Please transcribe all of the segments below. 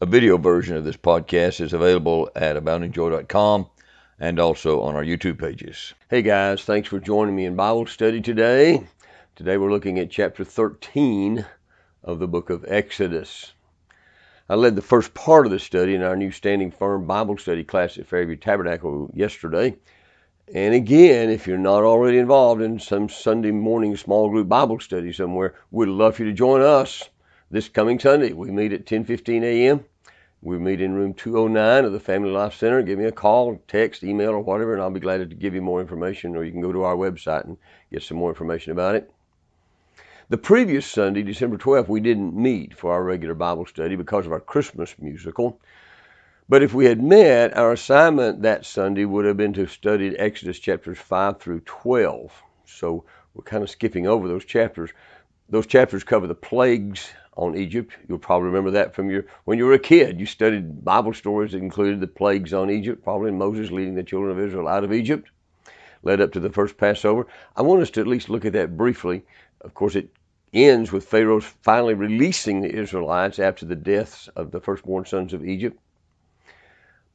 A video version of this podcast is available at aboundingjoy.com and also on our YouTube pages. Hey guys, thanks for joining me in Bible study today. Today we're looking at chapter 13 of the book of Exodus. I led the first part of the study in our new Standing Firm Bible study class at Fairview Tabernacle yesterday. And again, if you're not already involved in some Sunday morning small group Bible study somewhere, we'd love for you to join us this coming Sunday. We meet at 10:15 a.m. We meet in room 209 of the Family Life Center. Give me a call, text, email, or whatever, and I'll be glad to give you more information. Or you can go to our website and get some more information about it. The previous Sunday, December 12th, we didn't meet for our regular Bible study because of our Christmas musical. But if we had met, our assignment that Sunday would have been to study Exodus chapters 5 through 12. So we're kind of skipping over those chapters. Those chapters cover the plagues on Egypt. You'll probably remember that from your when you were a kid. You studied Bible stories that included the plagues on Egypt, probably Moses leading the children of Israel out of Egypt, led up to the first Passover. I want us to at least look at that briefly. Of course, it ends with Pharaoh finally releasing the Israelites after the deaths of the firstborn sons of Egypt.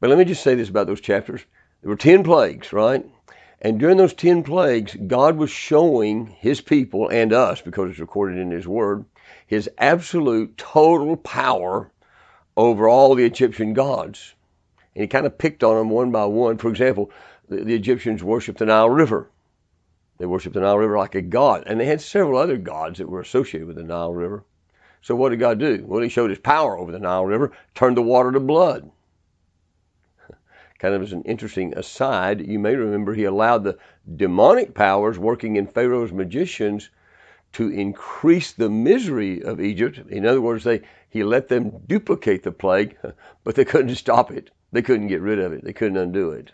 But let me just say this about those chapters. There were 10 plagues, right? And during those 10 plagues, God was showing his people and us, because it's recorded in his word, his absolute total power over all the Egyptian gods. And he kind of picked on them one by one. For example, the, the Egyptians worshiped the Nile River. They worshiped the Nile River like a god. And they had several other gods that were associated with the Nile River. So what did God do? Well, he showed his power over the Nile River, turned the water to blood. kind of as an interesting aside, you may remember he allowed the demonic powers working in Pharaoh's magicians to increase the misery of Egypt. In other words, they he let them duplicate the plague, but they couldn't stop it. They couldn't get rid of it. They couldn't undo it.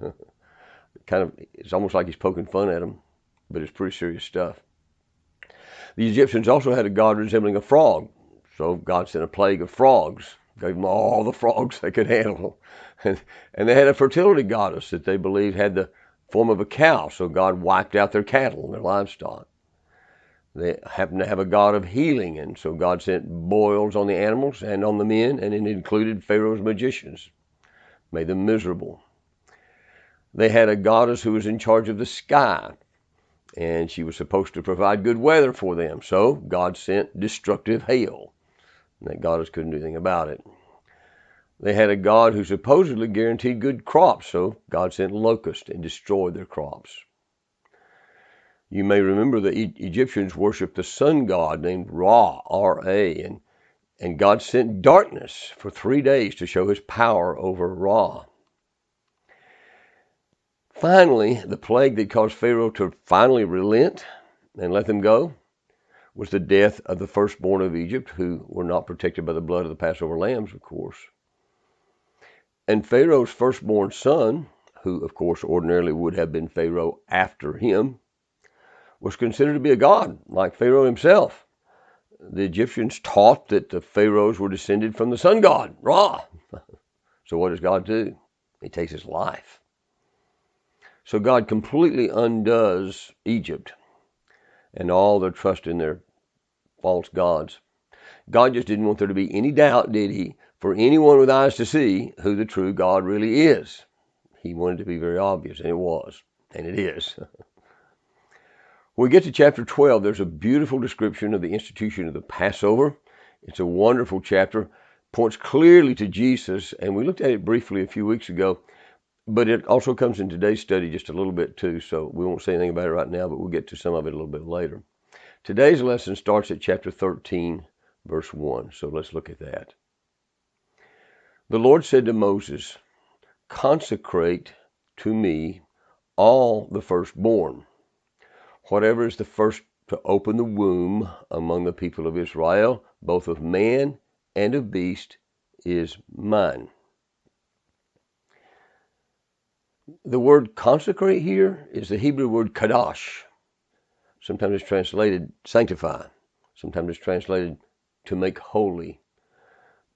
kind of it's almost like he's poking fun at them, but it's pretty serious stuff. The Egyptians also had a god resembling a frog, so God sent a plague of frogs, gave them all the frogs they could handle, and, and they had a fertility goddess that they believed had the form of a cow, so God wiped out their cattle and their livestock. They happened to have a god of healing, and so God sent boils on the animals and on the men, and it included Pharaoh's magicians, made them miserable. They had a goddess who was in charge of the sky, and she was supposed to provide good weather for them. So God sent destructive hail. And that goddess couldn't do anything about it. They had a god who supposedly guaranteed good crops, so God sent locusts and destroyed their crops. You may remember the e- Egyptians worshiped the sun god named Ra, R-A, and, and God sent darkness for three days to show his power over Ra. Finally, the plague that caused Pharaoh to finally relent and let them go was the death of the firstborn of Egypt, who were not protected by the blood of the Passover lambs, of course. And Pharaoh's firstborn son, who of course ordinarily would have been Pharaoh after him, was considered to be a god, like Pharaoh himself. The Egyptians taught that the pharaohs were descended from the sun god, Ra. So what does God do? He takes his life. So God completely undoes Egypt and all their trust in their false gods. God just didn't want there to be any doubt, did he, for anyone with eyes to see who the true God really is. He wanted to be very obvious, and it was, and it is. when we get to chapter 12, there's a beautiful description of the institution of the Passover. It's a wonderful chapter, points clearly to Jesus, and we looked at it briefly a few weeks ago but it also comes in today's study just a little bit too, so we won't say anything about it right now, but we'll get to some of it a little bit later. Today's lesson starts at chapter 13, verse 1, so let's look at that. The Lord said to Moses, Consecrate to me all the firstborn, whatever is the first to open the womb among the people of Israel, both of man and of beast, is mine. The word consecrate here is the Hebrew word kadosh. Sometimes it's translated sanctify. Sometimes it's translated to make holy.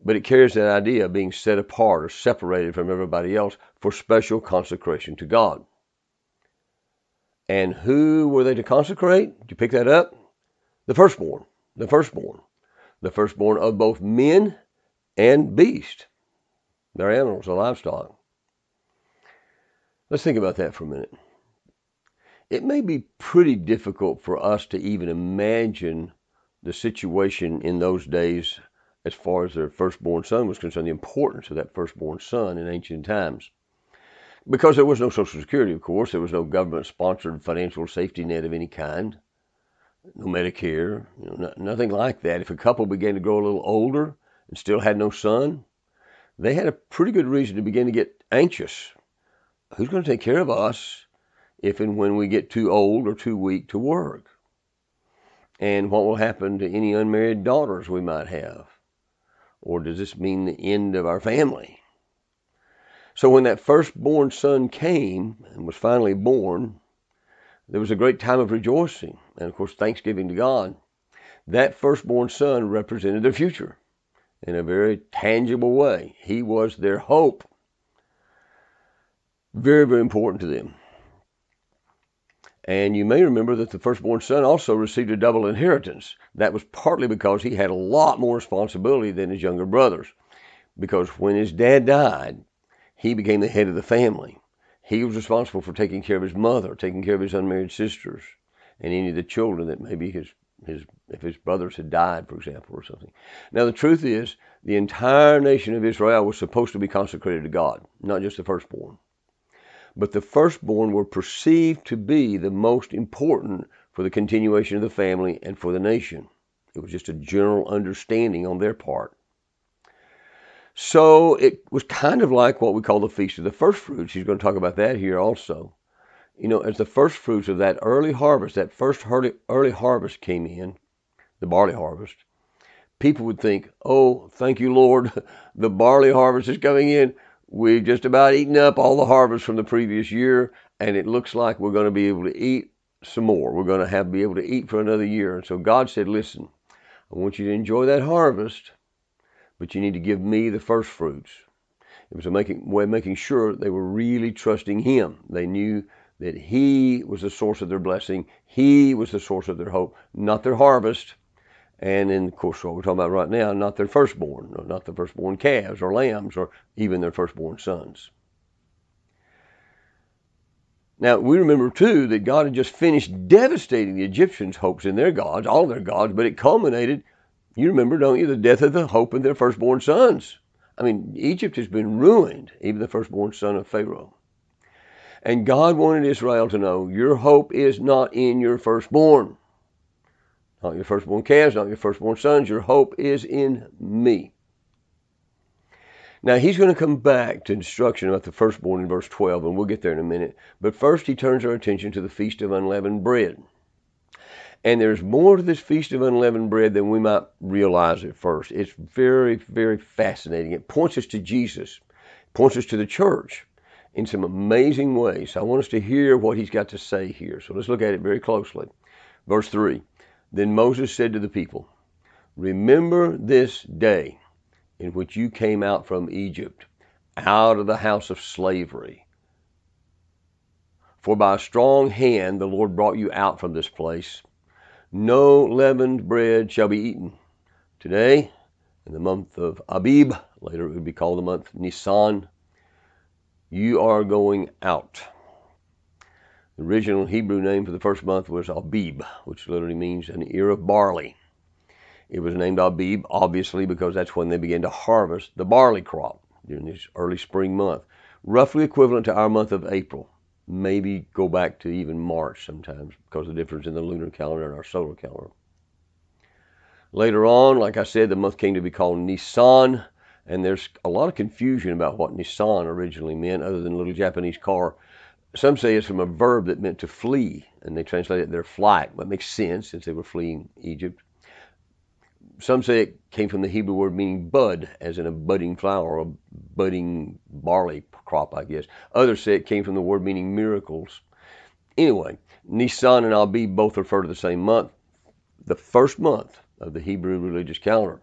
But it carries that idea of being set apart or separated from everybody else for special consecration to God. And who were they to consecrate? Did you pick that up? The firstborn. The firstborn. The firstborn of both men and beast, their animals, their livestock. Let's think about that for a minute. It may be pretty difficult for us to even imagine the situation in those days as far as their firstborn son was concerned, the importance of that firstborn son in ancient times. Because there was no Social Security, of course, there was no government sponsored financial safety net of any kind, no Medicare, you know, no, nothing like that. If a couple began to grow a little older and still had no son, they had a pretty good reason to begin to get anxious. Who's going to take care of us if and when we get too old or too weak to work? And what will happen to any unmarried daughters we might have? Or does this mean the end of our family? So when that firstborn son came and was finally born, there was a great time of rejoicing and, of course, thanksgiving to God. That firstborn son represented their future in a very tangible way. He was their hope. Very, very important to them. And you may remember that the firstborn son also received a double inheritance. That was partly because he had a lot more responsibility than his younger brothers. Because when his dad died, he became the head of the family. He was responsible for taking care of his mother, taking care of his unmarried sisters, and any of the children that maybe his his if his brothers had died, for example, or something. Now the truth is, the entire nation of Israel was supposed to be consecrated to God, not just the firstborn. But the firstborn were perceived to be the most important for the continuation of the family and for the nation. It was just a general understanding on their part. So it was kind of like what we call the Feast of the First Fruits. He's going to talk about that here also. You know, as the first fruits of that early harvest, that first early, early harvest came in, the barley harvest, people would think, oh, thank you, Lord, the barley harvest is coming in. We've just about eaten up all the harvest from the previous year, and it looks like we're going to be able to eat some more. We're going to have be able to eat for another year. And so God said, listen, I want you to enjoy that harvest, but you need to give me the first fruits. It was a making, way of making sure they were really trusting Him. They knew that He was the source of their blessing, He was the source of their hope, not their harvest. And then, of course, what we're talking about right now, not their firstborn, not the firstborn calves or lambs or even their firstborn sons. Now, we remember too that God had just finished devastating the Egyptians' hopes in their gods, all their gods, but it culminated you remember, don't you, the death of the hope of their firstborn sons. I mean, Egypt has been ruined, even the firstborn son of Pharaoh. And God wanted Israel to know your hope is not in your firstborn, not your firstborn calves, not your firstborn sons. Your hope is in me. Now, he's going to come back to instruction about the firstborn in verse 12, and we'll get there in a minute. But first, he turns our attention to the Feast of Unleavened Bread. And there's more to this Feast of Unleavened Bread than we might realize at first. It's very, very fascinating. It points us to Jesus, points us to the church in some amazing ways. I want us to hear what he's got to say here. So let's look at it very closely. Verse 3 Then Moses said to the people, Remember this day in which you came out from Egypt, out of the house of slavery. For by a strong hand the Lord brought you out from this place no leavened bread shall be eaten. Today, in the month of Abib, later it would be called the month Nisan, you are going out. The original Hebrew name for the first month was Abib, which literally means an ear of barley. It was named Abib, obviously, because that's when they began to harvest the barley crop during this early spring month, roughly equivalent to our month of April maybe go back to even March sometimes because of the difference in the lunar calendar and our solar calendar. Later on, like I said, the month came to be called Nisan, and there's a lot of confusion about what Nisan originally meant, other than a little Japanese car. Some say it's from a verb that meant to flee, and they translate it their flight. But it makes sense since they were fleeing Egypt. Some say it came from the Hebrew word meaning bud, as in a budding flower, or a budding barley crop, I guess. Others say it came from the word meaning miracles. Anyway, Nisan and Abib both refer to the same month, the first month of the Hebrew religious calendar.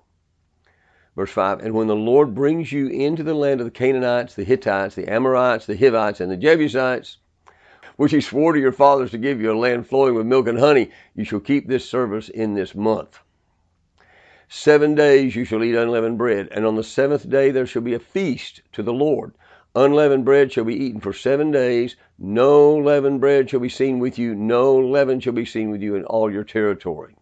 Verse 5 And when the Lord brings you into the land of the Canaanites, the Hittites, the Amorites, the Hivites, and the Jebusites, which he swore to your fathers to give you a land flowing with milk and honey, you shall keep this service in this month. Seven days you shall eat unleavened bread, and on the seventh day there shall be a feast to the Lord. Unleavened bread shall be eaten for seven days. No leavened bread shall be seen with you. No leaven shall be seen with you in all your territory.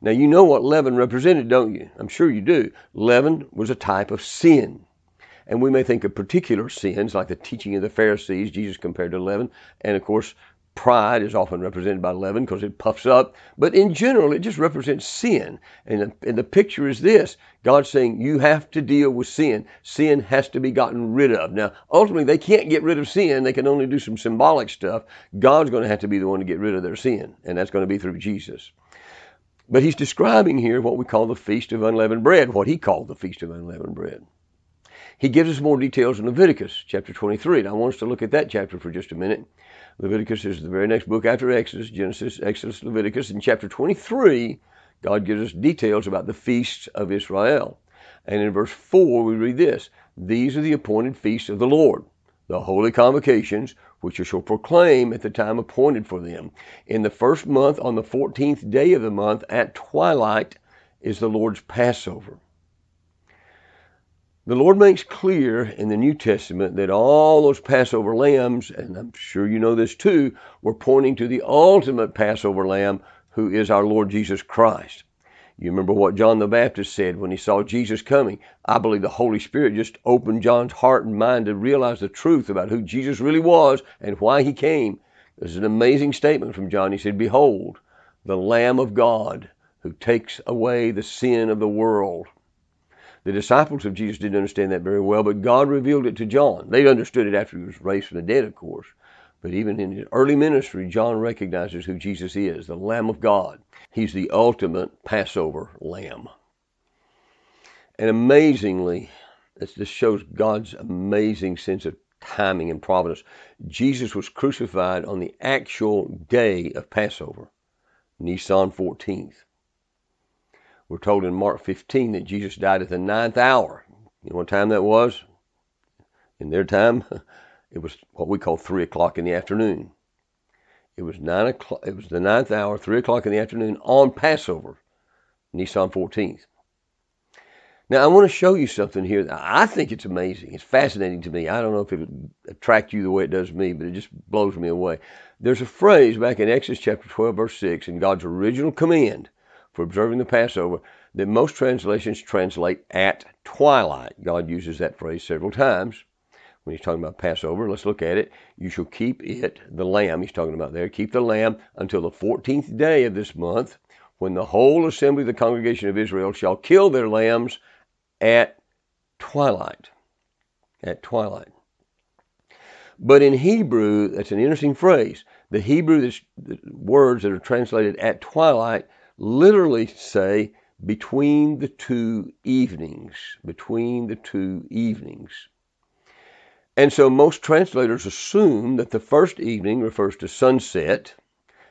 Now, you know what leaven represented, don't you? I'm sure you do. Leaven was a type of sin. And we may think of particular sins like the teaching of the Pharisees, Jesus compared to leaven. And of course, pride is often represented by leaven because it puffs up. But in general, it just represents sin. And the, and the picture is this God's saying you have to deal with sin. Sin has to be gotten rid of. Now, ultimately, they can't get rid of sin, they can only do some symbolic stuff. God's going to have to be the one to get rid of their sin, and that's going to be through Jesus. But he's describing here what we call the Feast of Unleavened Bread, what he called the Feast of Unleavened Bread. He gives us more details in Leviticus chapter 23. And I want us to look at that chapter for just a minute. Leviticus is the very next book after Exodus, Genesis, Exodus, Leviticus. In chapter 23, God gives us details about the feasts of Israel. And in verse 4, we read this These are the appointed feasts of the Lord, the holy convocations, which you shall proclaim at the time appointed for them. In the first month, on the fourteenth day of the month, at twilight, is the Lord's Passover. The Lord makes clear in the New Testament that all those Passover lambs, and I'm sure you know this too, were pointing to the ultimate Passover lamb, who is our Lord Jesus Christ. You remember what John the Baptist said when he saw Jesus coming. I believe the Holy Spirit just opened John's heart and mind to realize the truth about who Jesus really was and why he came. This is an amazing statement from John. He said, Behold, the Lamb of God who takes away the sin of the world. The disciples of Jesus didn't understand that very well, but God revealed it to John. They understood it after he was raised from the dead, of course. But even in his early ministry, John recognizes who Jesus is the Lamb of God. He's the ultimate Passover lamb. And amazingly, this just shows God's amazing sense of timing and providence. Jesus was crucified on the actual day of Passover, Nisan 14th. We're told in Mark 15 that Jesus died at the ninth hour. You know what time that was? In their time, it was what we call three o'clock in the afternoon. It was nine o'clock. It was the ninth hour, three o'clock in the afternoon on Passover, Nisan 14th. Now I want to show you something here. That I think it's amazing. It's fascinating to me. I don't know if it would attract you the way it does me, but it just blows me away. There's a phrase back in Exodus chapter 12, verse 6, in God's original command for observing the Passover that most translations translate at twilight. God uses that phrase several times when he's talking about Passover. Let's look at it. You shall keep it, the lamb, he's talking about there, keep the lamb until the 14th day of this month, when the whole assembly of the congregation of Israel shall kill their lambs at twilight. At twilight. But in Hebrew, that's an interesting phrase. The Hebrew words that are translated at twilight literally say between the two evenings. Between the two evenings. And so most translators assume that the first evening refers to sunset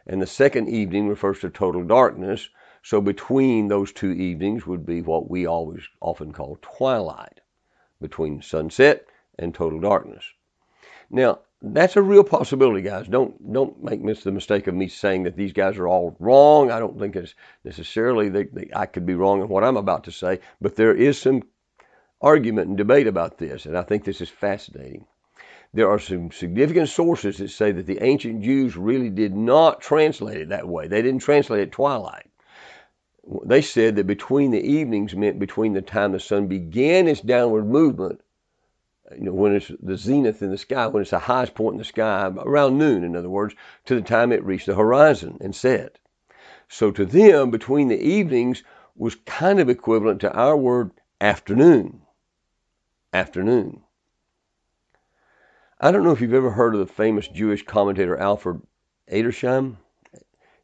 and the second evening refers to total darkness. So between those two evenings would be what we always often call twilight, between sunset and total darkness. Now, that's a real possibility, guys. Don't don't make miss the mistake of me saying that these guys are all wrong. I don't think it's necessarily that I could be wrong in what I'm about to say, but there is some argument and debate about this, and I think this is fascinating. There are some significant sources that say that the ancient Jews really did not translate it that way. They didn't translate it twilight. They said that between the evenings meant between the time the sun began its downward movement, you know, when it's the zenith in the sky, when it's the highest point in the sky, around noon, in other words, to the time it reached the horizon and set. So to them, between the evenings was kind of equivalent to our word afternoon afternoon. I don't know if you've ever heard of the famous Jewish commentator Alfred Edersheim.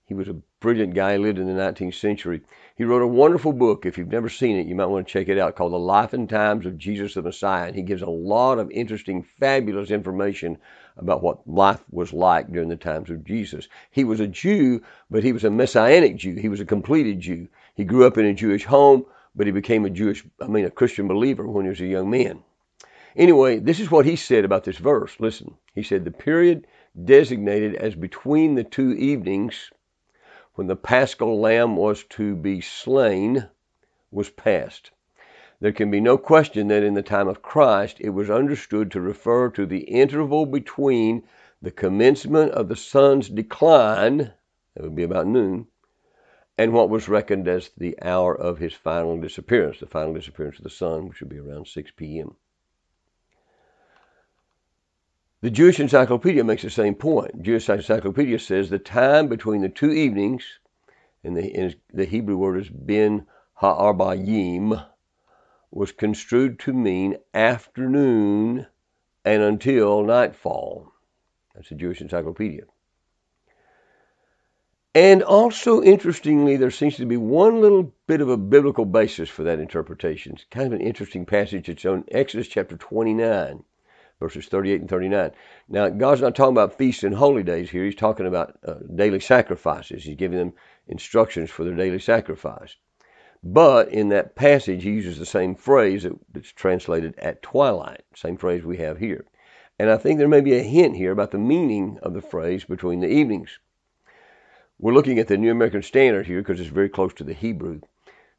He was a brilliant guy. Lived in the 19th century. He wrote a wonderful book. If you've never seen it, you might want to check it out called The Life and Times of Jesus the Messiah. And he gives a lot of interesting, fabulous information about what life was like during the times of Jesus. He was a Jew, but he was a messianic Jew. He was a completed Jew. He grew up in a Jewish home but he became a Jewish, I mean, a Christian believer when he was a young man. Anyway, this is what he said about this verse. Listen, he said, the period designated as between the two evenings when the paschal lamb was to be slain was passed. There can be no question that in the time of Christ it was understood to refer to the interval between the commencement of the sun's decline, that would be about noon, and what was reckoned as the hour of his final disappearance, the final disappearance of the sun, which would be around 6 p.m. The Jewish Encyclopedia makes the same point. Jewish Encyclopedia says the time between the two evenings, and the, the Hebrew word is bin ha'arbayim, was construed to mean afternoon and until nightfall. That's the Jewish Encyclopedia. And also, interestingly, there seems to be one little bit of a biblical basis for that interpretation. It's kind of an interesting passage. It's on Exodus chapter 29 verses 38 and 39. Now, God's not talking about feasts and holy days here. He's talking about uh, daily sacrifices. He's giving them instructions for their daily sacrifice. But in that passage, he uses the same phrase that's translated at twilight, same phrase we have here. And I think there may be a hint here about the meaning of the phrase between the evenings. We're looking at the New American Standard here because it's very close to the Hebrew.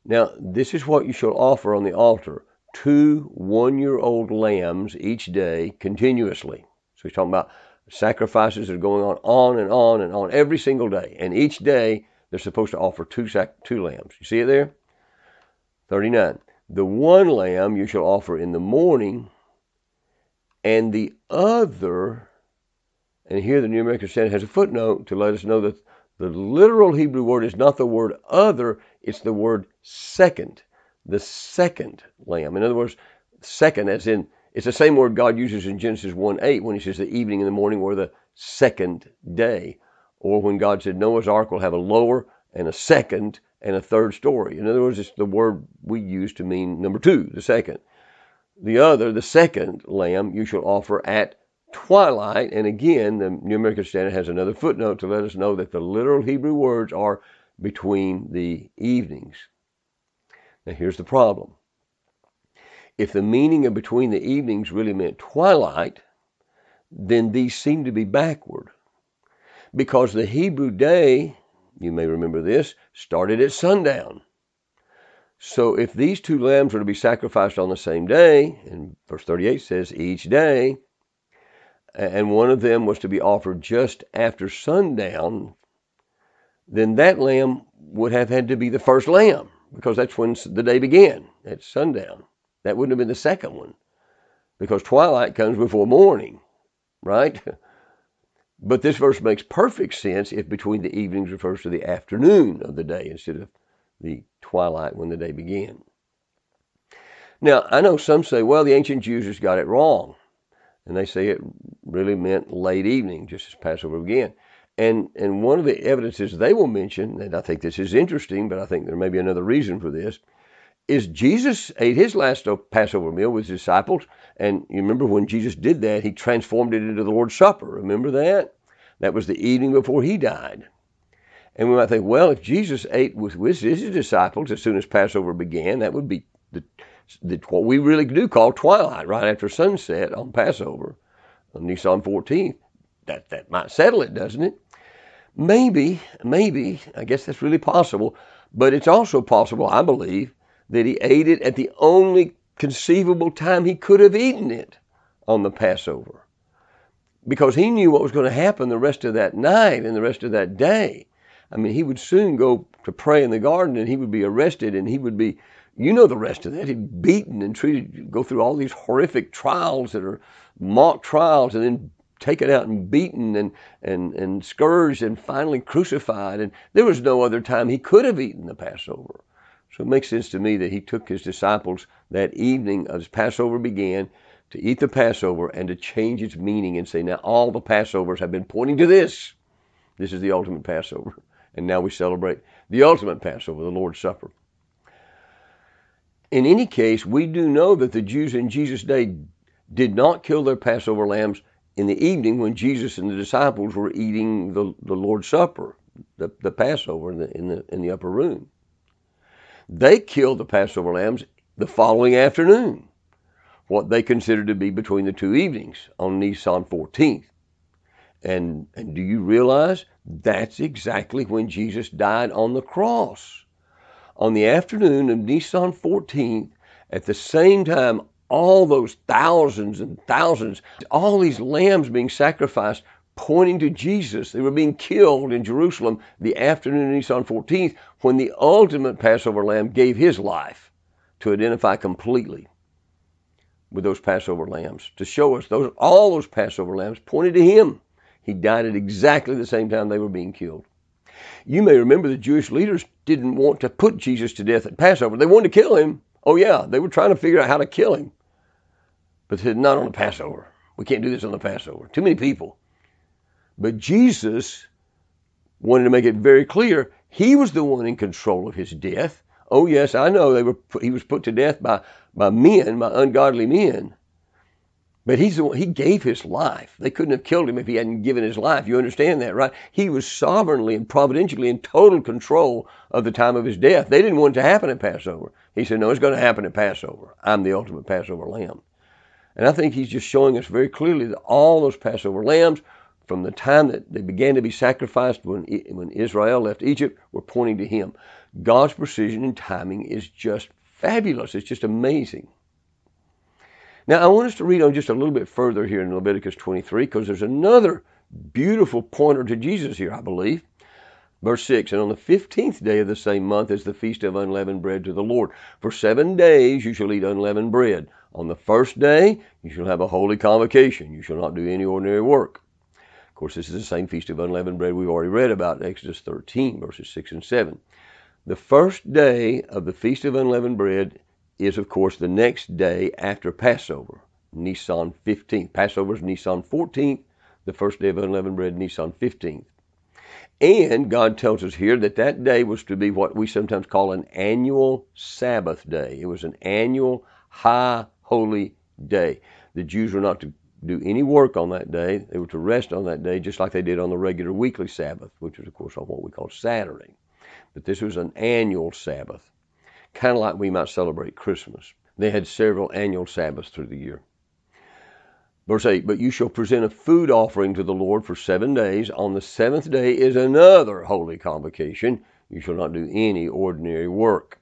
Now, this is what you shall offer on the altar two one year old lambs each day continuously. So he's talking about sacrifices that are going on on and on and on every single day. And each day they're supposed to offer two, sac- two lambs. You see it there? 39. The one lamb you shall offer in the morning, and the other, and here the New American Standard has a footnote to let us know that the literal Hebrew word is not the word other, it's the word second the second lamb. In other words, second, as in, it's the same word God uses in Genesis 1 8 when he says the evening and the morning or the second day. Or when God said Noah's ark will have a lower and a second and a third story. In other words, it's the word we use to mean number two, the second. The other, the second lamb, you shall offer at twilight. And again, the New American Standard has another footnote to let us know that the literal Hebrew words are between the evenings. Now, here's the problem. If the meaning of between the evenings really meant twilight, then these seem to be backward. Because the Hebrew day, you may remember this, started at sundown. So if these two lambs were to be sacrificed on the same day, and verse 38 says each day, and one of them was to be offered just after sundown, then that lamb would have had to be the first lamb because that's when the day began at sundown. That wouldn't have been the second one because twilight comes before morning, right? But this verse makes perfect sense if between the evenings refers to the afternoon of the day instead of the twilight when the day began. Now, I know some say, well, the ancient Jews just got it wrong. And they say it really meant late evening, just as Passover began. And and one of the evidences they will mention, and I think this is interesting, but I think there may be another reason for this, is Jesus ate his last Passover meal with his disciples. And you remember when Jesus did that, he transformed it into the Lord's Supper. Remember that? That was the evening before he died. And we might think, well, if Jesus ate with, with his disciples as soon as Passover began, that would be the, the, what we really do call twilight, right after sunset on Passover, on Nisan 14th. That, that might settle it, doesn't it? Maybe, maybe, I guess that's really possible, but it's also possible, I believe, that he ate it at the only conceivable time he could have eaten it on the Passover. Because he knew what was going to happen the rest of that night and the rest of that day. I mean, he would soon go to pray in the garden and he would be arrested and he would be, you know, the rest of that. He'd be beaten and treated, go through all these horrific trials that are mock trials and then taken out and beaten and, and, and scourged and finally crucified. And there was no other time he could have eaten the Passover. So it makes sense to me that he took his disciples that evening as Passover began to eat the Passover and to change its meaning and say, now all the Passovers have been pointing to this. This is the ultimate Passover. And now we celebrate the ultimate Passover, the Lord's Supper. In any case, we do know that the Jews in Jesus' day did not kill their Passover lambs in the evening when Jesus and the disciples were eating the, the Lord's Supper, the, the Passover in the, in, the, in the upper room. They killed the Passover lambs the following afternoon, what they considered to be between the two evenings on Nisan 14th. And, and do you realize that's exactly when Jesus died on the cross? on the afternoon of Nisan 14th, at the same time, all those thousands and thousands, all these lambs being sacrificed, pointing to Jesus. They were being killed in Jerusalem the afternoon of Nisan 14th when the ultimate Passover lamb gave his life to identify completely with those Passover lambs, to show us those all those Passover lambs pointed to him. He died at exactly the same time they were being killed. You may remember the Jewish leaders didn't want to put Jesus to death at Passover. They wanted to kill him. Oh yeah, they were trying to figure out how to kill him. But said, not on the Passover. We can't do this on the Passover. Too many people. But Jesus wanted to make it very clear he was the one in control of his death. Oh yes, I know they were he was put to death by by men, by ungodly men. But he's the one, he gave his life. They couldn't have killed him if he hadn't given his life. You understand that, right? He was sovereignly and providentially in total control of the time of his death. They didn't want it to happen at Passover. He said, No, it's going to happen at Passover. I'm the ultimate Passover lamb. And I think he's just showing us very clearly that all those Passover lambs, from the time that they began to be sacrificed when, when Israel left Egypt, were pointing to him. God's precision and timing is just fabulous. It's just amazing. Now, I want us to read on just a little bit further here in Leviticus 23 because there's another beautiful pointer to Jesus here, I believe. Verse 6 And on the 15th day of the same month is the feast of unleavened bread to the Lord. For seven days you shall eat unleavened bread. On the first day you shall have a holy convocation. You shall not do any ordinary work. Of course, this is the same feast of unleavened bread we've already read about in Exodus 13, verses 6 and 7. The first day of the feast of unleavened bread is, of course, the next day after Passover, Nisan 15th. Passover is Nisan 14th, the first day of unleavened bread, Nisan 15th. And God tells us here that that day was to be what we sometimes call an annual Sabbath day. It was an annual high holy day. The Jews were not to do any work on that day. They were to rest on that day, just like they did on the regular weekly Sabbath, which was, of course, on what we call Saturday. But this was an annual Sabbath kind of like we might celebrate Christmas. They had several annual Sabbaths through the year. Verse 8, but you shall present a food offering to the Lord for seven days. On the seventh day is another holy convocation. You shall not do any ordinary work.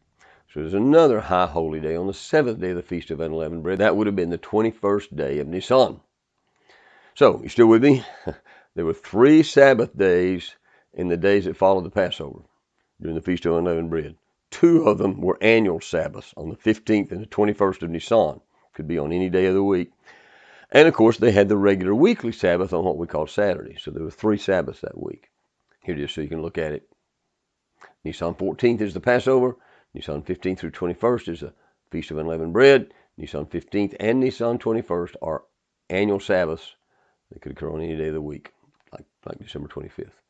So there's another high holy day on the seventh day of the Feast of Unleavened Bread. That would have been the 21st day of Nisan. So, you still with me? there were three Sabbath days in the days that followed the Passover during the Feast of Unleavened Bread. Two of them were annual Sabbaths on the 15th and the 21st of Nisan. Could be on any day of the week. And of course, they had the regular weekly Sabbath on what we call Saturday. So there were three Sabbaths that week. Here is so you can look at it. Nisan 14th is the Passover. Nisan 15th through 21st is the Feast of Unleavened Bread. Nisan 15th and Nisan 21st are annual Sabbaths that could occur on any day of the week, like, like December 25th.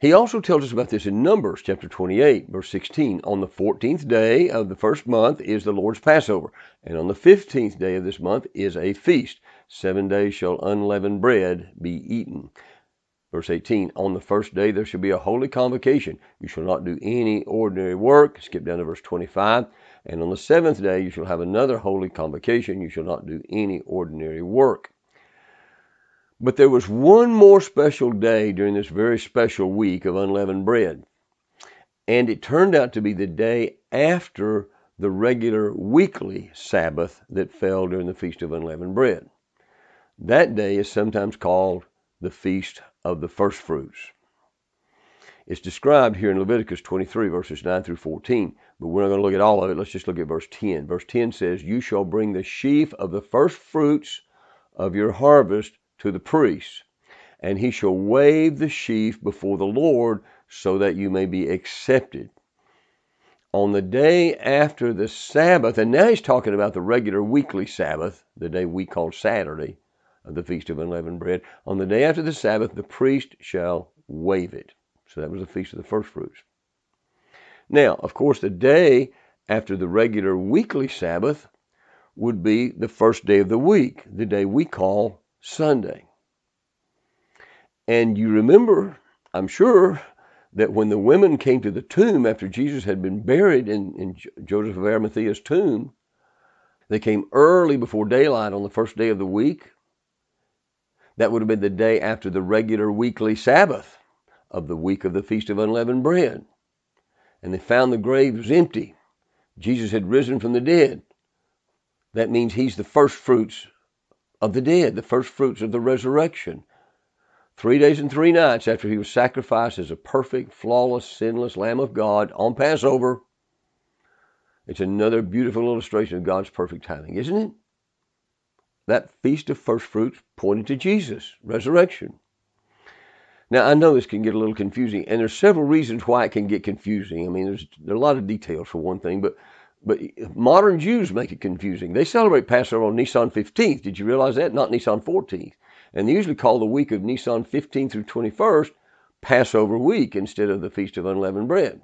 He also tells us about this in Numbers chapter 28, verse 16. On the 14th day of the first month is the Lord's Passover, and on the 15th day of this month is a feast. Seven days shall unleavened bread be eaten. Verse 18, on the first day there shall be a holy convocation. You shall not do any ordinary work. Skip down to verse 25. And on the seventh day you shall have another holy convocation. You shall not do any ordinary work. But there was one more special day during this very special week of unleavened bread. And it turned out to be the day after the regular weekly Sabbath that fell during the Feast of Unleavened Bread. That day is sometimes called the Feast of the First Fruits. It's described here in Leviticus 23, verses 9 through 14, but we're not going to look at all of it. Let's just look at verse 10. Verse 10 says, You shall bring the sheaf of the first fruits of your harvest to the priest, and he shall wave the sheaf before the Lord so that you may be accepted. On the day after the Sabbath, and now he's talking about the regular weekly Sabbath, the day we call Saturday of the Feast of Unleavened Bread. On the day after the Sabbath, the priest shall wave it. So that was the Feast of the First Fruits. Now, of course, the day after the regular weekly Sabbath would be the first day of the week, the day we call Sunday. And you remember, I'm sure, that when the women came to the tomb after Jesus had been buried in, in Joseph of Arimathea's tomb, they came early before daylight on the first day of the week. That would have been the day after the regular weekly Sabbath of the week of the Feast of Unleavened Bread. and they found the grave was empty. Jesus had risen from the dead. That means he's the first fruits of the dead, the first fruits of the resurrection. Three days and three nights after he was sacrificed as a perfect, flawless, sinless Lamb of God on Passover. It's another beautiful illustration of God's perfect timing, isn't it? That feast of first fruits pointed to Jesus, resurrection. Now I know this can get a little confusing, and there's several reasons why it can get confusing. I mean, there's, there's a lot of details for one thing, but but modern Jews make it confusing. They celebrate Passover on Nisan 15th. Did you realize that? Not Nisan 14th. And they usually call the week of Nisan 15th through 21st Passover week instead of the Feast of Unleavened Bread.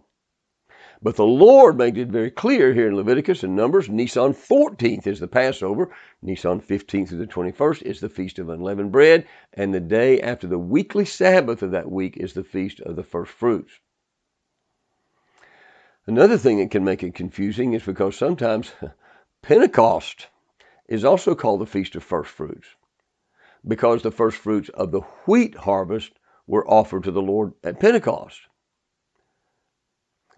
But the Lord made it very clear here in Leviticus and Numbers, Nisan 14th is the Passover, Nisan 15th through the 21st is the Feast of Unleavened Bread, and the day after the weekly Sabbath of that week is the Feast of the First Fruits. Another thing that can make it confusing is because sometimes Pentecost is also called the Feast of First Fruits because the first fruits of the wheat harvest were offered to the Lord at Pentecost.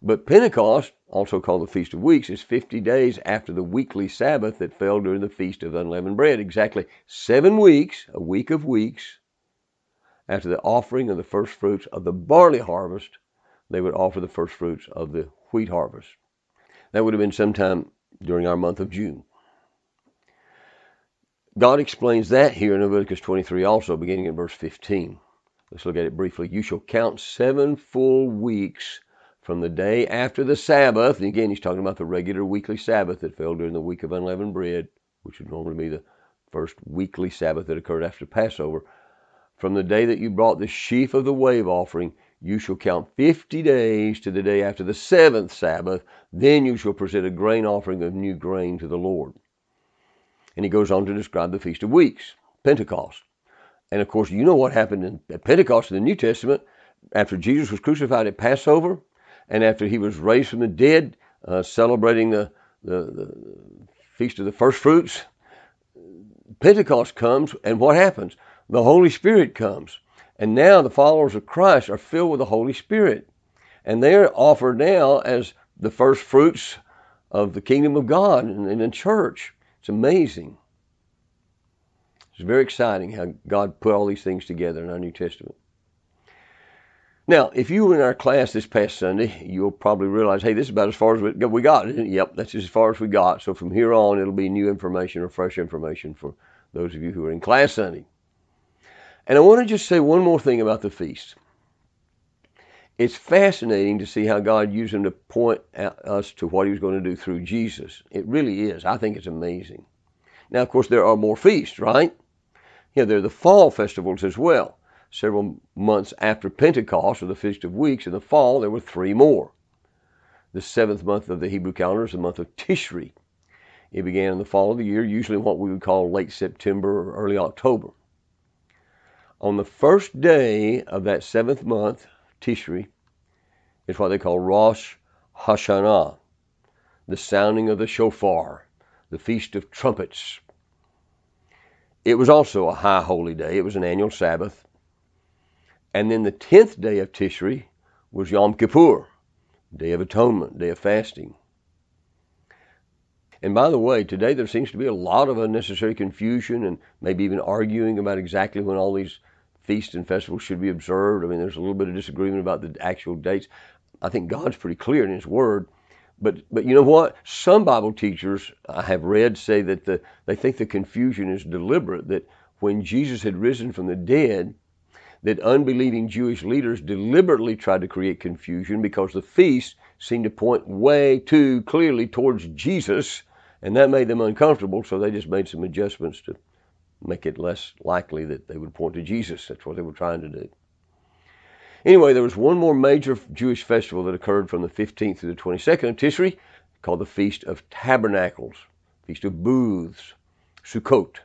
But Pentecost, also called the Feast of Weeks, is 50 days after the weekly Sabbath that fell during the Feast of Unleavened Bread. Exactly seven weeks, a week of weeks, after the offering of the first fruits of the barley harvest, they would offer the first fruits of the wheat harvest. That would have been sometime during our month of June. God explains that here in Leviticus 23 also, beginning in verse 15. Let's look at it briefly. You shall count seven full weeks from the day after the Sabbath. And again, he's talking about the regular weekly Sabbath that fell during the week of unleavened bread, which would normally be the first weekly Sabbath that occurred after Passover. From the day that you brought the sheaf of the wave offering, you shall count fifty days to the day after the seventh Sabbath. Then you shall present a grain offering of new grain to the Lord. And he goes on to describe the Feast of Weeks, Pentecost. And of course, you know what happened in, at Pentecost in the New Testament after Jesus was crucified at Passover and after he was raised from the dead, uh, celebrating the, the, the Feast of the First Fruits. Pentecost comes, and what happens? The Holy Spirit comes. And now the followers of Christ are filled with the Holy Spirit. And they're offered now as the first fruits of the kingdom of God and in the church. It's amazing. It's very exciting how God put all these things together in our New Testament. Now, if you were in our class this past Sunday, you'll probably realize, hey, this is about as far as we got. Yep, that's as far as we got. So from here on, it'll be new information or fresh information for those of you who are in class Sunday. And I want to just say one more thing about the feast. It's fascinating to see how God used him to point us to what he was going to do through Jesus. It really is. I think it's amazing. Now, of course, there are more feasts, right? Yeah, there are the fall festivals as well. Several months after Pentecost, or the Feast of Weeks, in the fall, there were three more. The seventh month of the Hebrew calendar is the month of Tishri. It began in the fall of the year, usually what we would call late September or early October. On the first day of that seventh month, Tishri is what they call Rosh Hashanah, the sounding of the shofar, the feast of trumpets. It was also a high holy day. It was an annual Sabbath. And then the tenth day of Tishri was Yom Kippur, Day of Atonement, Day of Fasting. And by the way, today there seems to be a lot of unnecessary confusion and maybe even arguing about exactly when all these feasts and festivals should be observed. I mean, there's a little bit of disagreement about the actual dates. I think God's pretty clear in His Word. But but you know what? Some Bible teachers I have read say that the, they think the confusion is deliberate. That when Jesus had risen from the dead, that unbelieving Jewish leaders deliberately tried to create confusion because the feast seemed to point way too clearly towards Jesus, and that made them uncomfortable. So they just made some adjustments to make it less likely that they would point to Jesus. That's what they were trying to do. Anyway, there was one more major Jewish festival that occurred from the 15th to the 22nd of Tishri called the Feast of Tabernacles, Feast of Booths, Sukkot.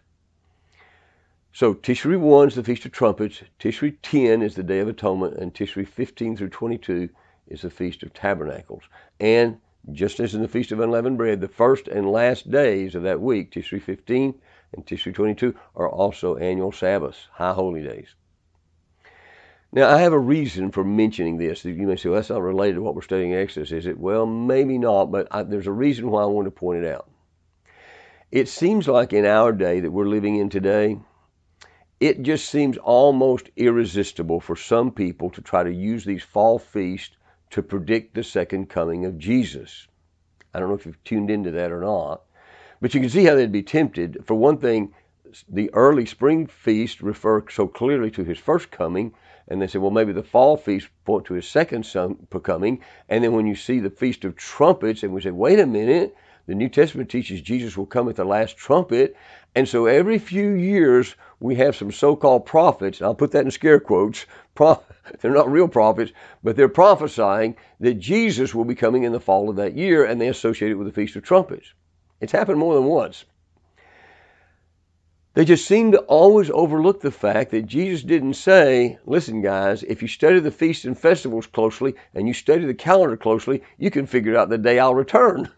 So Tishri 1 is the Feast of Trumpets, Tishri 10 is the Day of Atonement, and Tishri 15 through 22 is the Feast of Tabernacles. And just as in the Feast of Unleavened Bread, the first and last days of that week, Tishri 15 and Tishri 22, are also annual Sabbaths, high holy days. Now, I have a reason for mentioning this. You may say, well, that's not related to what we're studying Exodus, is it? Well, maybe not, but I, there's a reason why I want to point it out. It seems like in our day that we're living in today, it just seems almost irresistible for some people to try to use these fall feasts to predict the second coming of Jesus. I don't know if you've tuned into that or not, but you can see how they'd be tempted. For one thing, the early spring feast refer so clearly to his first coming and they say, well, maybe the fall feast point to his second coming. And then when you see the Feast of Trumpets, and we say, wait a minute, the New Testament teaches Jesus will come at the last trumpet. And so every few years, we have some so called prophets, I'll put that in scare quotes, they're not real prophets, but they're prophesying that Jesus will be coming in the fall of that year, and they associate it with the Feast of Trumpets. It's happened more than once. They just seem to always overlook the fact that Jesus didn't say, listen, guys, if you study the feasts and festivals closely and you study the calendar closely, you can figure out the day I'll return.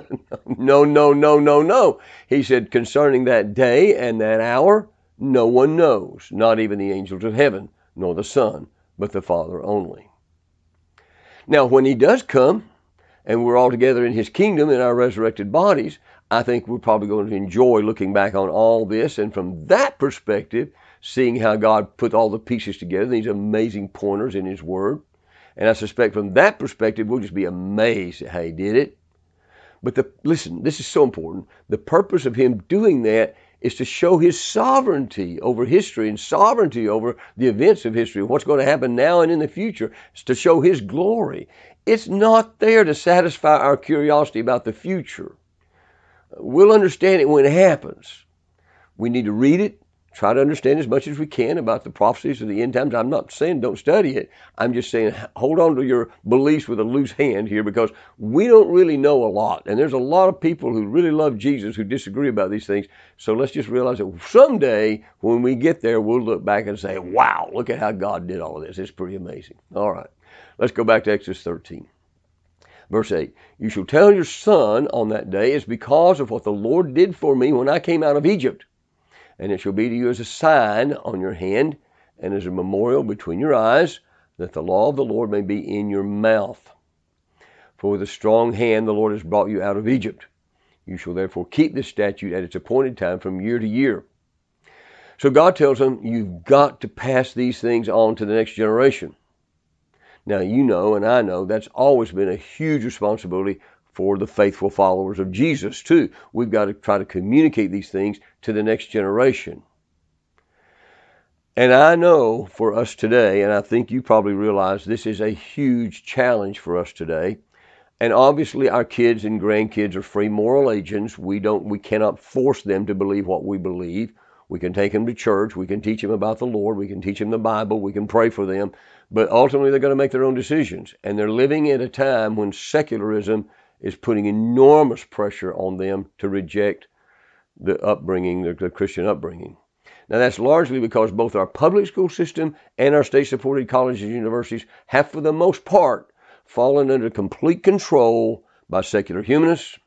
no, no, no, no, no. He said, concerning that day and that hour, no one knows, not even the angels of heaven, nor the Son, but the Father only. Now, when he does come, and we're all together in his kingdom in our resurrected bodies, I think we're probably going to enjoy looking back on all this and from that perspective, seeing how God put all the pieces together, these amazing pointers in His Word. And I suspect from that perspective, we'll just be amazed at how He did it. But the, listen, this is so important. The purpose of Him doing that is to show His sovereignty over history and sovereignty over the events of history, what's going to happen now and in the future. It's to show His glory. It's not there to satisfy our curiosity about the future. We'll understand it when it happens. We need to read it, try to understand as much as we can about the prophecies of the end times. I'm not saying don't study it. I'm just saying hold on to your beliefs with a loose hand here because we don't really know a lot. And there's a lot of people who really love Jesus who disagree about these things. So let's just realize that someday when we get there, we'll look back and say, wow, look at how God did all of this. It's pretty amazing. All right. Let's go back to Exodus 13. Verse 8 You shall tell your son on that day, it's because of what the Lord did for me when I came out of Egypt. And it shall be to you as a sign on your hand and as a memorial between your eyes, that the law of the Lord may be in your mouth. For with a strong hand the Lord has brought you out of Egypt. You shall therefore keep this statute at its appointed time from year to year. So God tells them, You've got to pass these things on to the next generation. Now, you know, and I know, that's always been a huge responsibility for the faithful followers of Jesus, too. We've got to try to communicate these things to the next generation. And I know for us today, and I think you probably realize this is a huge challenge for us today. And obviously our kids and grandkids are free moral agents. We don't we cannot force them to believe what we believe. We can take them to church, we can teach them about the Lord, we can teach them the Bible, we can pray for them, but ultimately, they're going to make their own decisions. And they're living at a time when secularism is putting enormous pressure on them to reject the upbringing, the, the Christian upbringing. Now, that's largely because both our public school system and our state supported colleges and universities have, for the most part, fallen under complete control by secular humanists,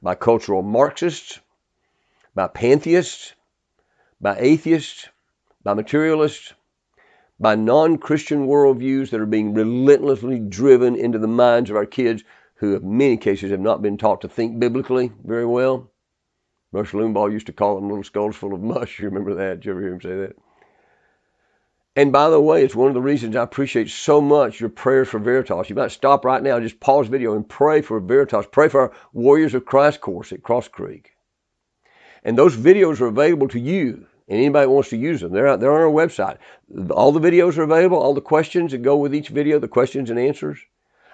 by cultural Marxists, by pantheists, by atheists, by materialists, by non Christian worldviews that are being relentlessly driven into the minds of our kids who, in many cases, have not been taught to think biblically very well. Rush Limbaugh used to call them little skulls full of mush. You remember that? Did you ever hear him say that? And by the way, it's one of the reasons I appreciate so much your prayers for Veritas. You might stop right now, just pause video and pray for Veritas. Pray for our Warriors of Christ course at Cross Creek. And those videos are available to you and anybody wants to use them. They're out, they're on our website. All the videos are available. All the questions that go with each video, the questions and answers.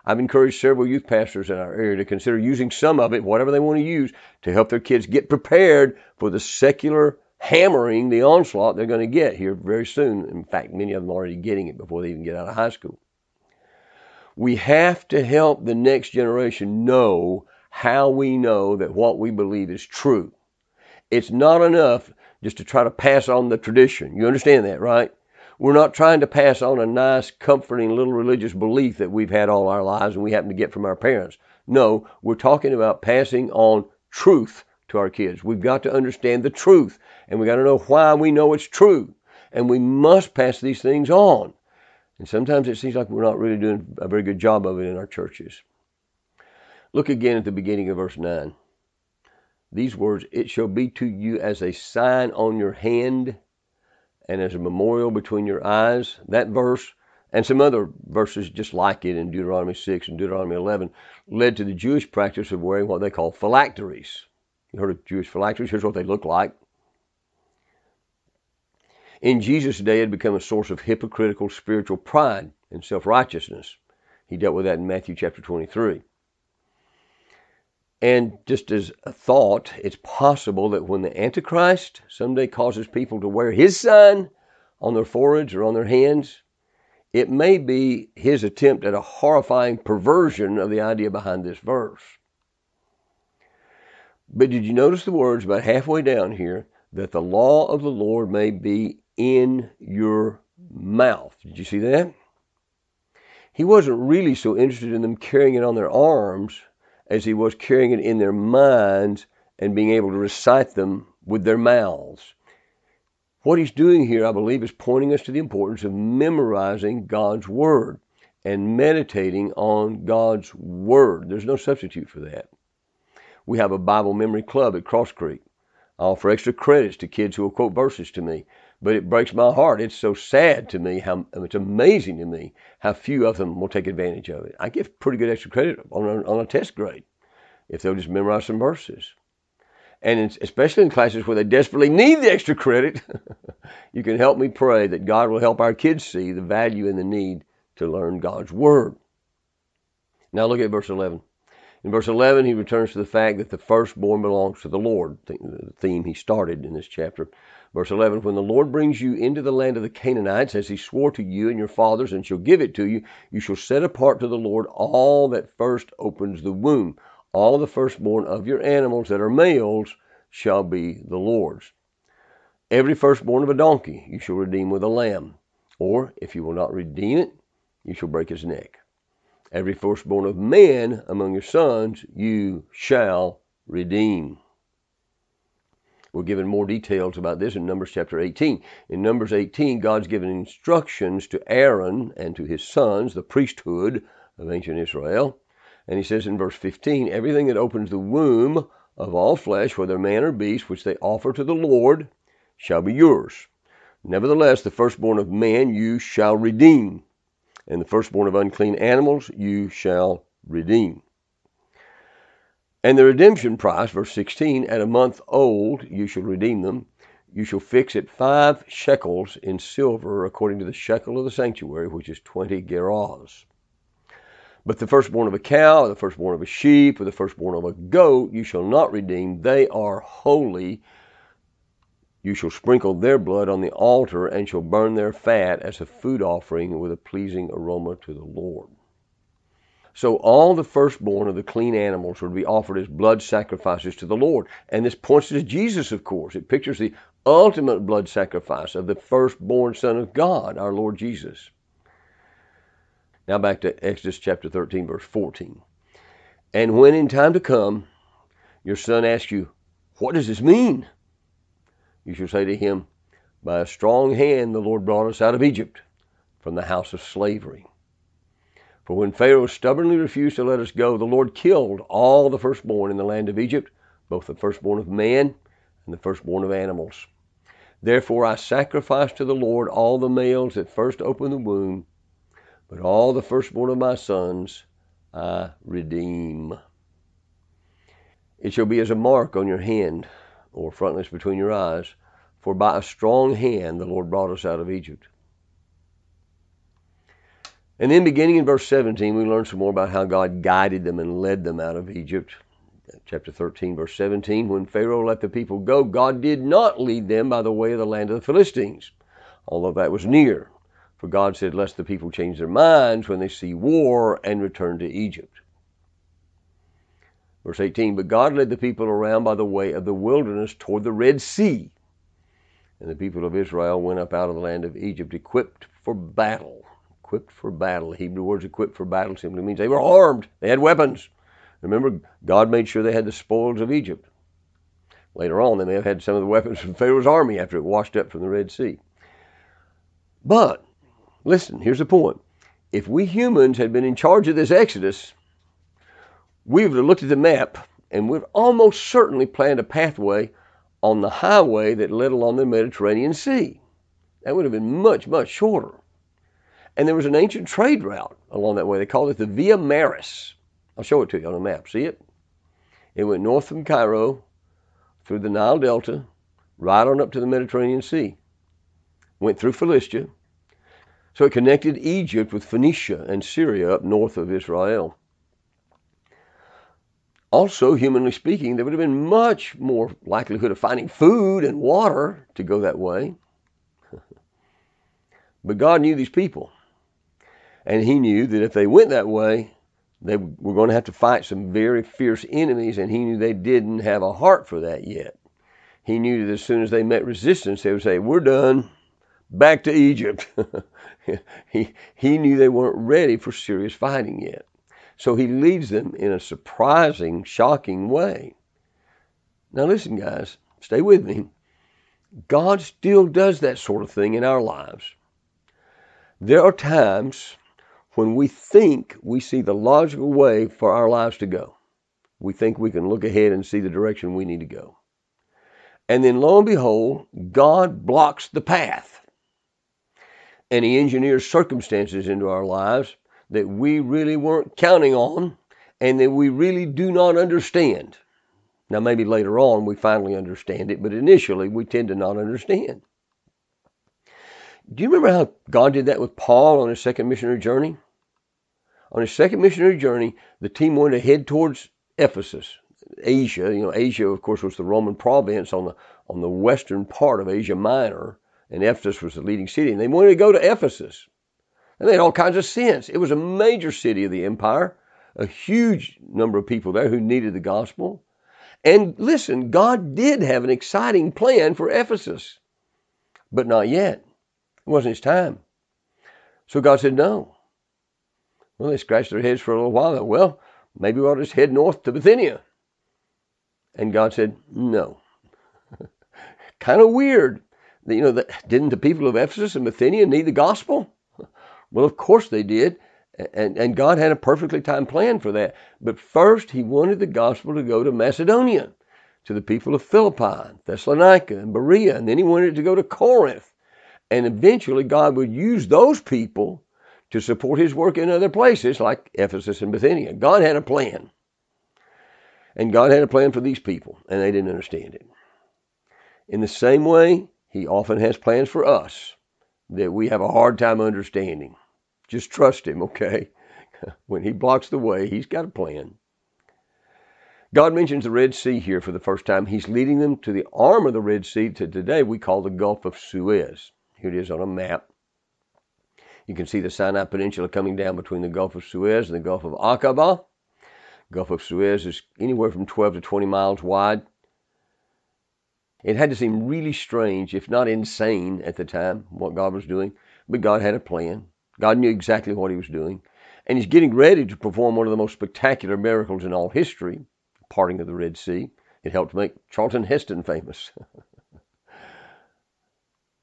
I've encouraged several youth pastors in our area to consider using some of it, whatever they want to use, to help their kids get prepared for the secular hammering, the onslaught they're going to get here very soon. In fact, many of them are already getting it before they even get out of high school. We have to help the next generation know how we know that what we believe is true. It's not enough just to try to pass on the tradition. You understand that, right? We're not trying to pass on a nice, comforting little religious belief that we've had all our lives and we happen to get from our parents. No, we're talking about passing on truth to our kids. We've got to understand the truth and we've got to know why we know it's true. And we must pass these things on. And sometimes it seems like we're not really doing a very good job of it in our churches. Look again at the beginning of verse 9. These words, it shall be to you as a sign on your hand and as a memorial between your eyes. That verse and some other verses just like it in Deuteronomy 6 and Deuteronomy 11 led to the Jewish practice of wearing what they call phylacteries. You heard of Jewish phylacteries? Here's what they look like. In Jesus' day, it had become a source of hypocritical spiritual pride and self righteousness. He dealt with that in Matthew chapter 23. And just as a thought, it's possible that when the Antichrist someday causes people to wear his sign on their foreheads or on their hands, it may be his attempt at a horrifying perversion of the idea behind this verse. But did you notice the words about halfway down here that the law of the Lord may be in your mouth? Did you see that? He wasn't really so interested in them carrying it on their arms as he was carrying it in their minds and being able to recite them with their mouths. What he's doing here, I believe, is pointing us to the importance of memorizing God's Word and meditating on God's Word. There's no substitute for that. We have a Bible memory club at Cross Creek. I offer extra credits to kids who will quote verses to me, but it breaks my heart. It's so sad to me how it's amazing to me how few of them will take advantage of it. I give pretty good extra credit on a, on a test grade if they'll just memorize some verses. And especially in classes where they desperately need the extra credit, you can help me pray that God will help our kids see the value and the need to learn God's Word. Now look at verse 11. In verse 11, he returns to the fact that the firstborn belongs to the Lord, the theme he started in this chapter. Verse 11 When the Lord brings you into the land of the Canaanites, as he swore to you and your fathers, and shall give it to you, you shall set apart to the Lord all that first opens the womb. All the firstborn of your animals that are males shall be the Lord's. Every firstborn of a donkey you shall redeem with a lamb, or if you will not redeem it, you shall break his neck. Every firstborn of man among your sons you shall redeem. We're given more details about this in Numbers chapter 18. In Numbers 18, God's given instructions to Aaron and to his sons, the priesthood of ancient Israel. And he says in verse 15, everything that opens the womb of all flesh, whether man or beast, which they offer to the Lord, shall be yours. Nevertheless, the firstborn of man you shall redeem, and the firstborn of unclean animals you shall redeem. And the redemption price, verse 16, at a month old you shall redeem them. You shall fix it five shekels in silver, according to the shekel of the sanctuary, which is twenty gerahs. But the firstborn of a cow, or the firstborn of a sheep, or the firstborn of a goat, you shall not redeem. They are holy. You shall sprinkle their blood on the altar, and shall burn their fat as a food offering with a pleasing aroma to the Lord. So all the firstborn of the clean animals would be offered as blood sacrifices to the Lord. And this points to Jesus, of course. It pictures the ultimate blood sacrifice of the firstborn Son of God, our Lord Jesus. Now back to Exodus chapter 13, verse 14. And when in time to come your son asks you, What does this mean? You shall say to him, By a strong hand the Lord brought us out of Egypt from the house of slavery. For when Pharaoh stubbornly refused to let us go, the Lord killed all the firstborn in the land of Egypt, both the firstborn of man and the firstborn of animals. Therefore I sacrifice to the Lord all the males that first open the womb, but all the firstborn of my sons I redeem. It shall be as a mark on your hand, or frontlets between your eyes, for by a strong hand the Lord brought us out of Egypt. And then beginning in verse 17, we learn some more about how God guided them and led them out of Egypt. Chapter 13, verse 17, when Pharaoh let the people go, God did not lead them by the way of the land of the Philistines, although that was near. For God said, Lest the people change their minds when they see war and return to Egypt. Verse 18, But God led the people around by the way of the wilderness toward the Red Sea. And the people of Israel went up out of the land of Egypt equipped for battle equipped for battle. Hebrew words equipped for battle simply means they were armed, they had weapons. Remember, God made sure they had the spoils of Egypt. Later on, they may have had some of the weapons from Pharaoh's army after it washed up from the Red Sea. But Listen, here's the point. If we humans had been in charge of this Exodus, we would have looked at the map and would almost certainly planned a pathway on the highway that led along the Mediterranean Sea. That would have been much, much shorter. And there was an ancient trade route along that way. They called it the Via Maris. I'll show it to you on a map. See it? It went north from Cairo through the Nile Delta, right on up to the Mediterranean Sea. Went through Philistia. So it connected Egypt with Phoenicia and Syria up north of Israel. Also, humanly speaking, there would have been much more likelihood of finding food and water to go that way. but God knew these people. And He knew that if they went that way, they were going to have to fight some very fierce enemies, and He knew they didn't have a heart for that yet. He knew that as soon as they met resistance, they would say, We're done. Back to Egypt. he, he knew they weren't ready for serious fighting yet. So he leads them in a surprising, shocking way. Now, listen, guys, stay with me. God still does that sort of thing in our lives. There are times when we think we see the logical way for our lives to go. We think we can look ahead and see the direction we need to go. And then lo and behold, God blocks the path. And He engineers circumstances into our lives that we really weren't counting on and that we really do not understand. Now, maybe later on we finally understand it, but initially we tend to not understand. Do you remember how God did that with Paul on his second missionary journey? On his second missionary journey, the team wanted to head towards Ephesus, Asia. You know, Asia, of course, was the Roman province on the on the western part of Asia Minor, and Ephesus was the leading city. And they wanted to go to Ephesus. It made all kinds of sense. It was a major city of the empire, a huge number of people there who needed the gospel. And listen, God did have an exciting plan for Ephesus, but not yet. It wasn't his time. So God said no. Well, they scratched their heads for a little while. Well, maybe we'll just head north to Bithynia. And God said no. kind of weird. You know, didn't the people of Ephesus and Bithynia need the gospel? Well, of course they did. And, and God had a perfectly timed plan for that. But first, he wanted the gospel to go to Macedonia, to the people of Philippi, Thessalonica, and Berea. And then he wanted it to go to Corinth. And eventually, God would use those people to support his work in other places like Ephesus and Bithynia. God had a plan. And God had a plan for these people, and they didn't understand it. In the same way, he often has plans for us that we have a hard time understanding. Just trust him, okay? when he blocks the way, he's got a plan. God mentions the Red Sea here for the first time. He's leading them to the arm of the Red Sea to today we call the Gulf of Suez. Here it is on a map. You can see the Sinai Peninsula coming down between the Gulf of Suez and the Gulf of Aqaba. Gulf of Suez is anywhere from 12 to 20 miles wide. It had to seem really strange, if not insane at the time, what God was doing, but God had a plan. God knew exactly what he was doing. And he's getting ready to perform one of the most spectacular miracles in all history, parting of the Red Sea. It helped make Charlton Heston famous.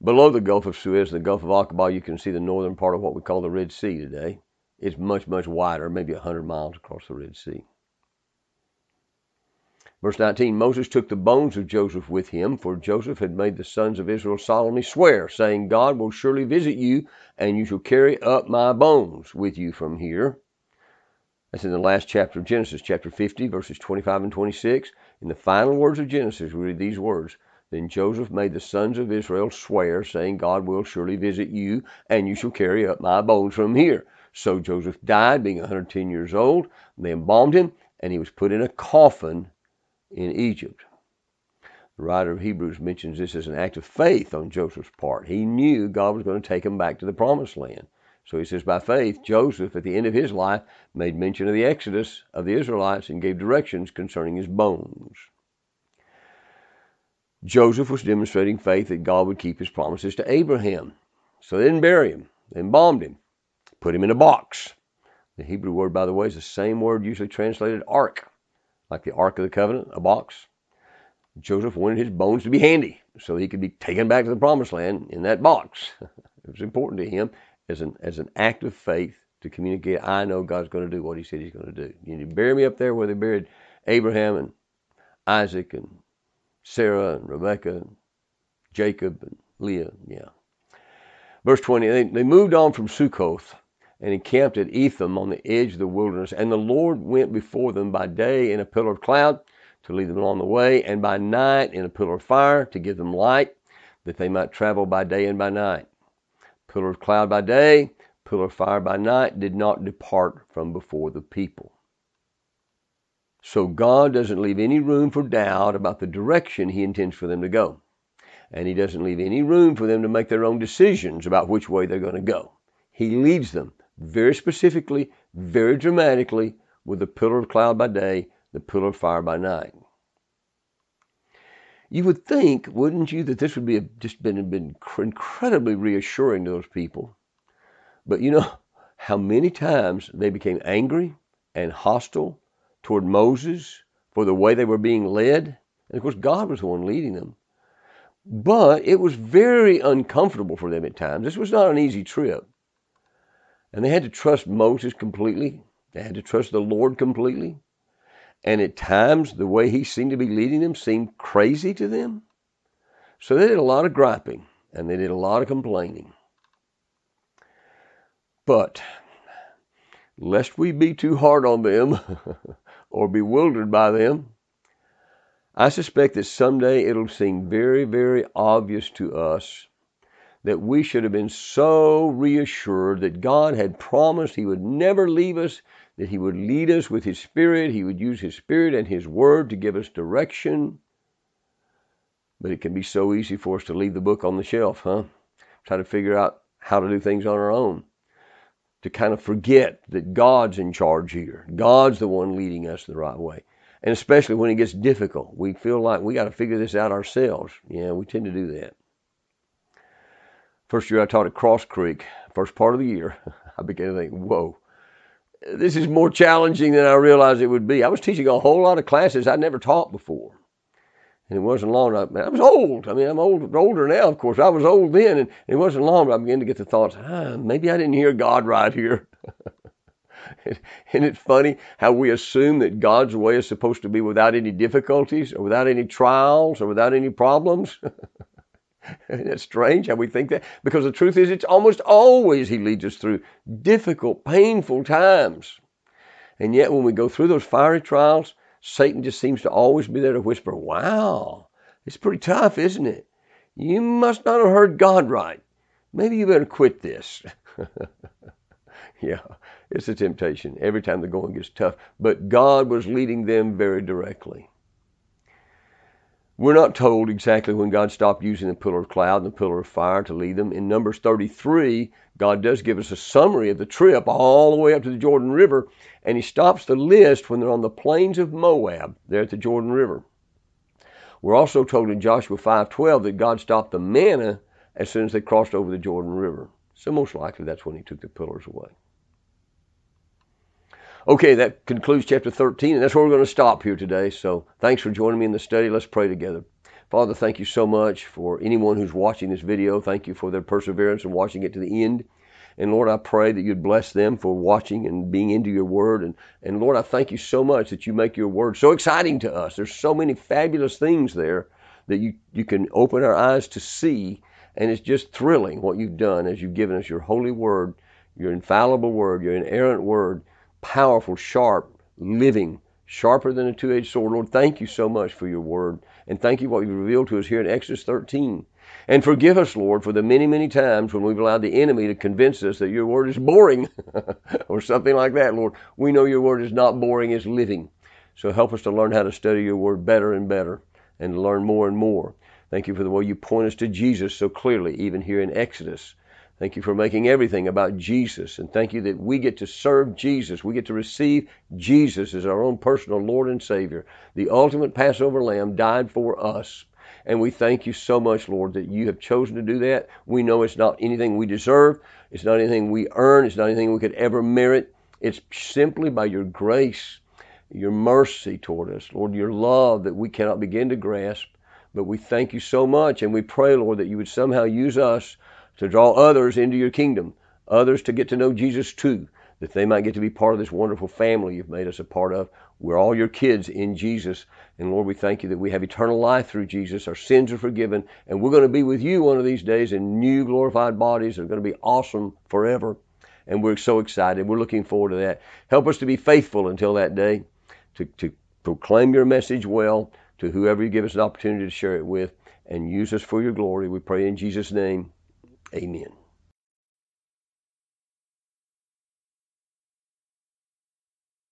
Below the Gulf of Suez, the Gulf of Aqaba, you can see the northern part of what we call the Red Sea today. It's much, much wider, maybe 100 miles across the Red Sea. Verse 19 Moses took the bones of Joseph with him, for Joseph had made the sons of Israel solemnly swear, saying, God will surely visit you, and you shall carry up my bones with you from here. That's in the last chapter of Genesis, chapter 50, verses 25 and 26. In the final words of Genesis, we read these words Then Joseph made the sons of Israel swear, saying, God will surely visit you, and you shall carry up my bones from here. So Joseph died, being 110 years old. They embalmed him, and he was put in a coffin in Egypt. The writer of Hebrews mentions this as an act of faith on Joseph's part. He knew God was going to take him back to the promised land. So he says, by faith, Joseph, at the end of his life, made mention of the exodus of the Israelites and gave directions concerning his bones. Joseph was demonstrating faith that God would keep his promises to Abraham. So they didn't bury him, they embalmed him, put him in a box. The Hebrew word, by the way, is the same word usually translated ark like the Ark of the Covenant, a box. Joseph wanted his bones to be handy so he could be taken back to the promised land in that box. it was important to him, as an as an act of faith to communicate. I know God's going to do what He said He's going to do. You need to bury me up there where they buried Abraham and Isaac and Sarah and Rebecca Jacob and Leah. Yeah. Verse 20, they, they moved on from Sukkoth and encamped at Etham on the edge of the wilderness. And the Lord went before them by day in a pillar of cloud to lead them along the way, and by night in a pillar of fire to give them light, that they might travel by day and by night. Pillar of cloud by day, pillar of fire by night did not depart from before the people. So God doesn't leave any room for doubt about the direction He intends for them to go. And He doesn't leave any room for them to make their own decisions about which way they're going to go. He leads them very specifically, very dramatically, with the pillar of cloud by day, the pillar of fire by night. You would think, wouldn't you, that this would be just been, been incredibly reassuring to those people. But you know how many times they became angry and hostile toward Moses for the way they were being led. And of course, God was the one leading them. But it was very uncomfortable for them at times. This was not an easy trip. And they had to trust Moses completely. They had to trust the Lord completely. And at times, the way he seemed to be leading them seemed crazy to them. So they did a lot of griping and they did a lot of complaining. But lest we be too hard on them or bewildered by them, I suspect that someday it'll seem very, very obvious to us that we should have been so reassured that God had promised He would never leave us, that He would lead us with His Spirit, He would use His Spirit and His Word to give us direction. But it can be so easy for us to leave the book on the shelf, huh? Try to figure out how to do things on our own. To kind of forget that God's in charge here. God's the one leading us the right way. And especially when it gets difficult, we feel like we got to figure this out ourselves. Yeah, we tend to do that. First year I taught at Cross Creek, first part of the year, I began to think, whoa, this is more challenging than I realized it would be. I was teaching a whole lot of classes I'd never taught before. And it wasn't long. I, I was old. I mean, I'm old, older now, of course. I was old then, and it wasn't long. I began to get the thoughts, ah, maybe I didn't hear God right here. Isn't it funny how we assume that God's way is supposed to be without any difficulties or without any trials or without any problems? Isn't it strange how we think that? Because the truth is, it's almost always He leads us through difficult, painful times. And yet, when we go through those fiery trials, Satan just seems to always be there to whisper, Wow, it's pretty tough, isn't it? You must not have heard God right. Maybe you better quit this. yeah, it's a temptation every time the going gets tough. But God was leading them very directly. We're not told exactly when God stopped using the pillar of cloud and the pillar of fire to lead them. In Numbers 33, God does give us a summary of the trip all the way up to the Jordan River, and He stops the list when they're on the plains of Moab, there at the Jordan River. We're also told in Joshua 5:12 that God stopped the manna as soon as they crossed over the Jordan River. So most likely that's when He took the pillars away. Okay, that concludes chapter 13, and that's where we're going to stop here today. So thanks for joining me in the study. Let's pray together. Father, thank you so much for anyone who's watching this video. Thank you for their perseverance and watching it to the end. And Lord, I pray that you'd bless them for watching and being into your word. And, and Lord, I thank you so much that you make your word so exciting to us. There's so many fabulous things there that you, you can open our eyes to see. And it's just thrilling what you've done as you've given us your holy word, your infallible word, your inerrant word powerful, sharp, living, sharper than a two edged sword. Lord, thank you so much for your word. And thank you what you've revealed to us here in Exodus 13. And forgive us, Lord, for the many, many times when we've allowed the enemy to convince us that your word is boring or something like that, Lord. We know your word is not boring, it's living. So help us to learn how to study your word better and better and learn more and more. Thank you for the way you point us to Jesus so clearly, even here in Exodus. Thank you for making everything about Jesus. And thank you that we get to serve Jesus. We get to receive Jesus as our own personal Lord and Savior. The ultimate Passover lamb died for us. And we thank you so much, Lord, that you have chosen to do that. We know it's not anything we deserve. It's not anything we earn. It's not anything we could ever merit. It's simply by your grace, your mercy toward us, Lord, your love that we cannot begin to grasp. But we thank you so much and we pray, Lord, that you would somehow use us to draw others into your kingdom, others to get to know Jesus too, that they might get to be part of this wonderful family you've made us a part of. We're all your kids in Jesus. And Lord, we thank you that we have eternal life through Jesus. Our sins are forgiven. And we're going to be with you one of these days in new glorified bodies. that are going to be awesome forever. And we're so excited. We're looking forward to that. Help us to be faithful until that day, to, to proclaim your message well to whoever you give us an opportunity to share it with, and use us for your glory. We pray in Jesus' name. Amen.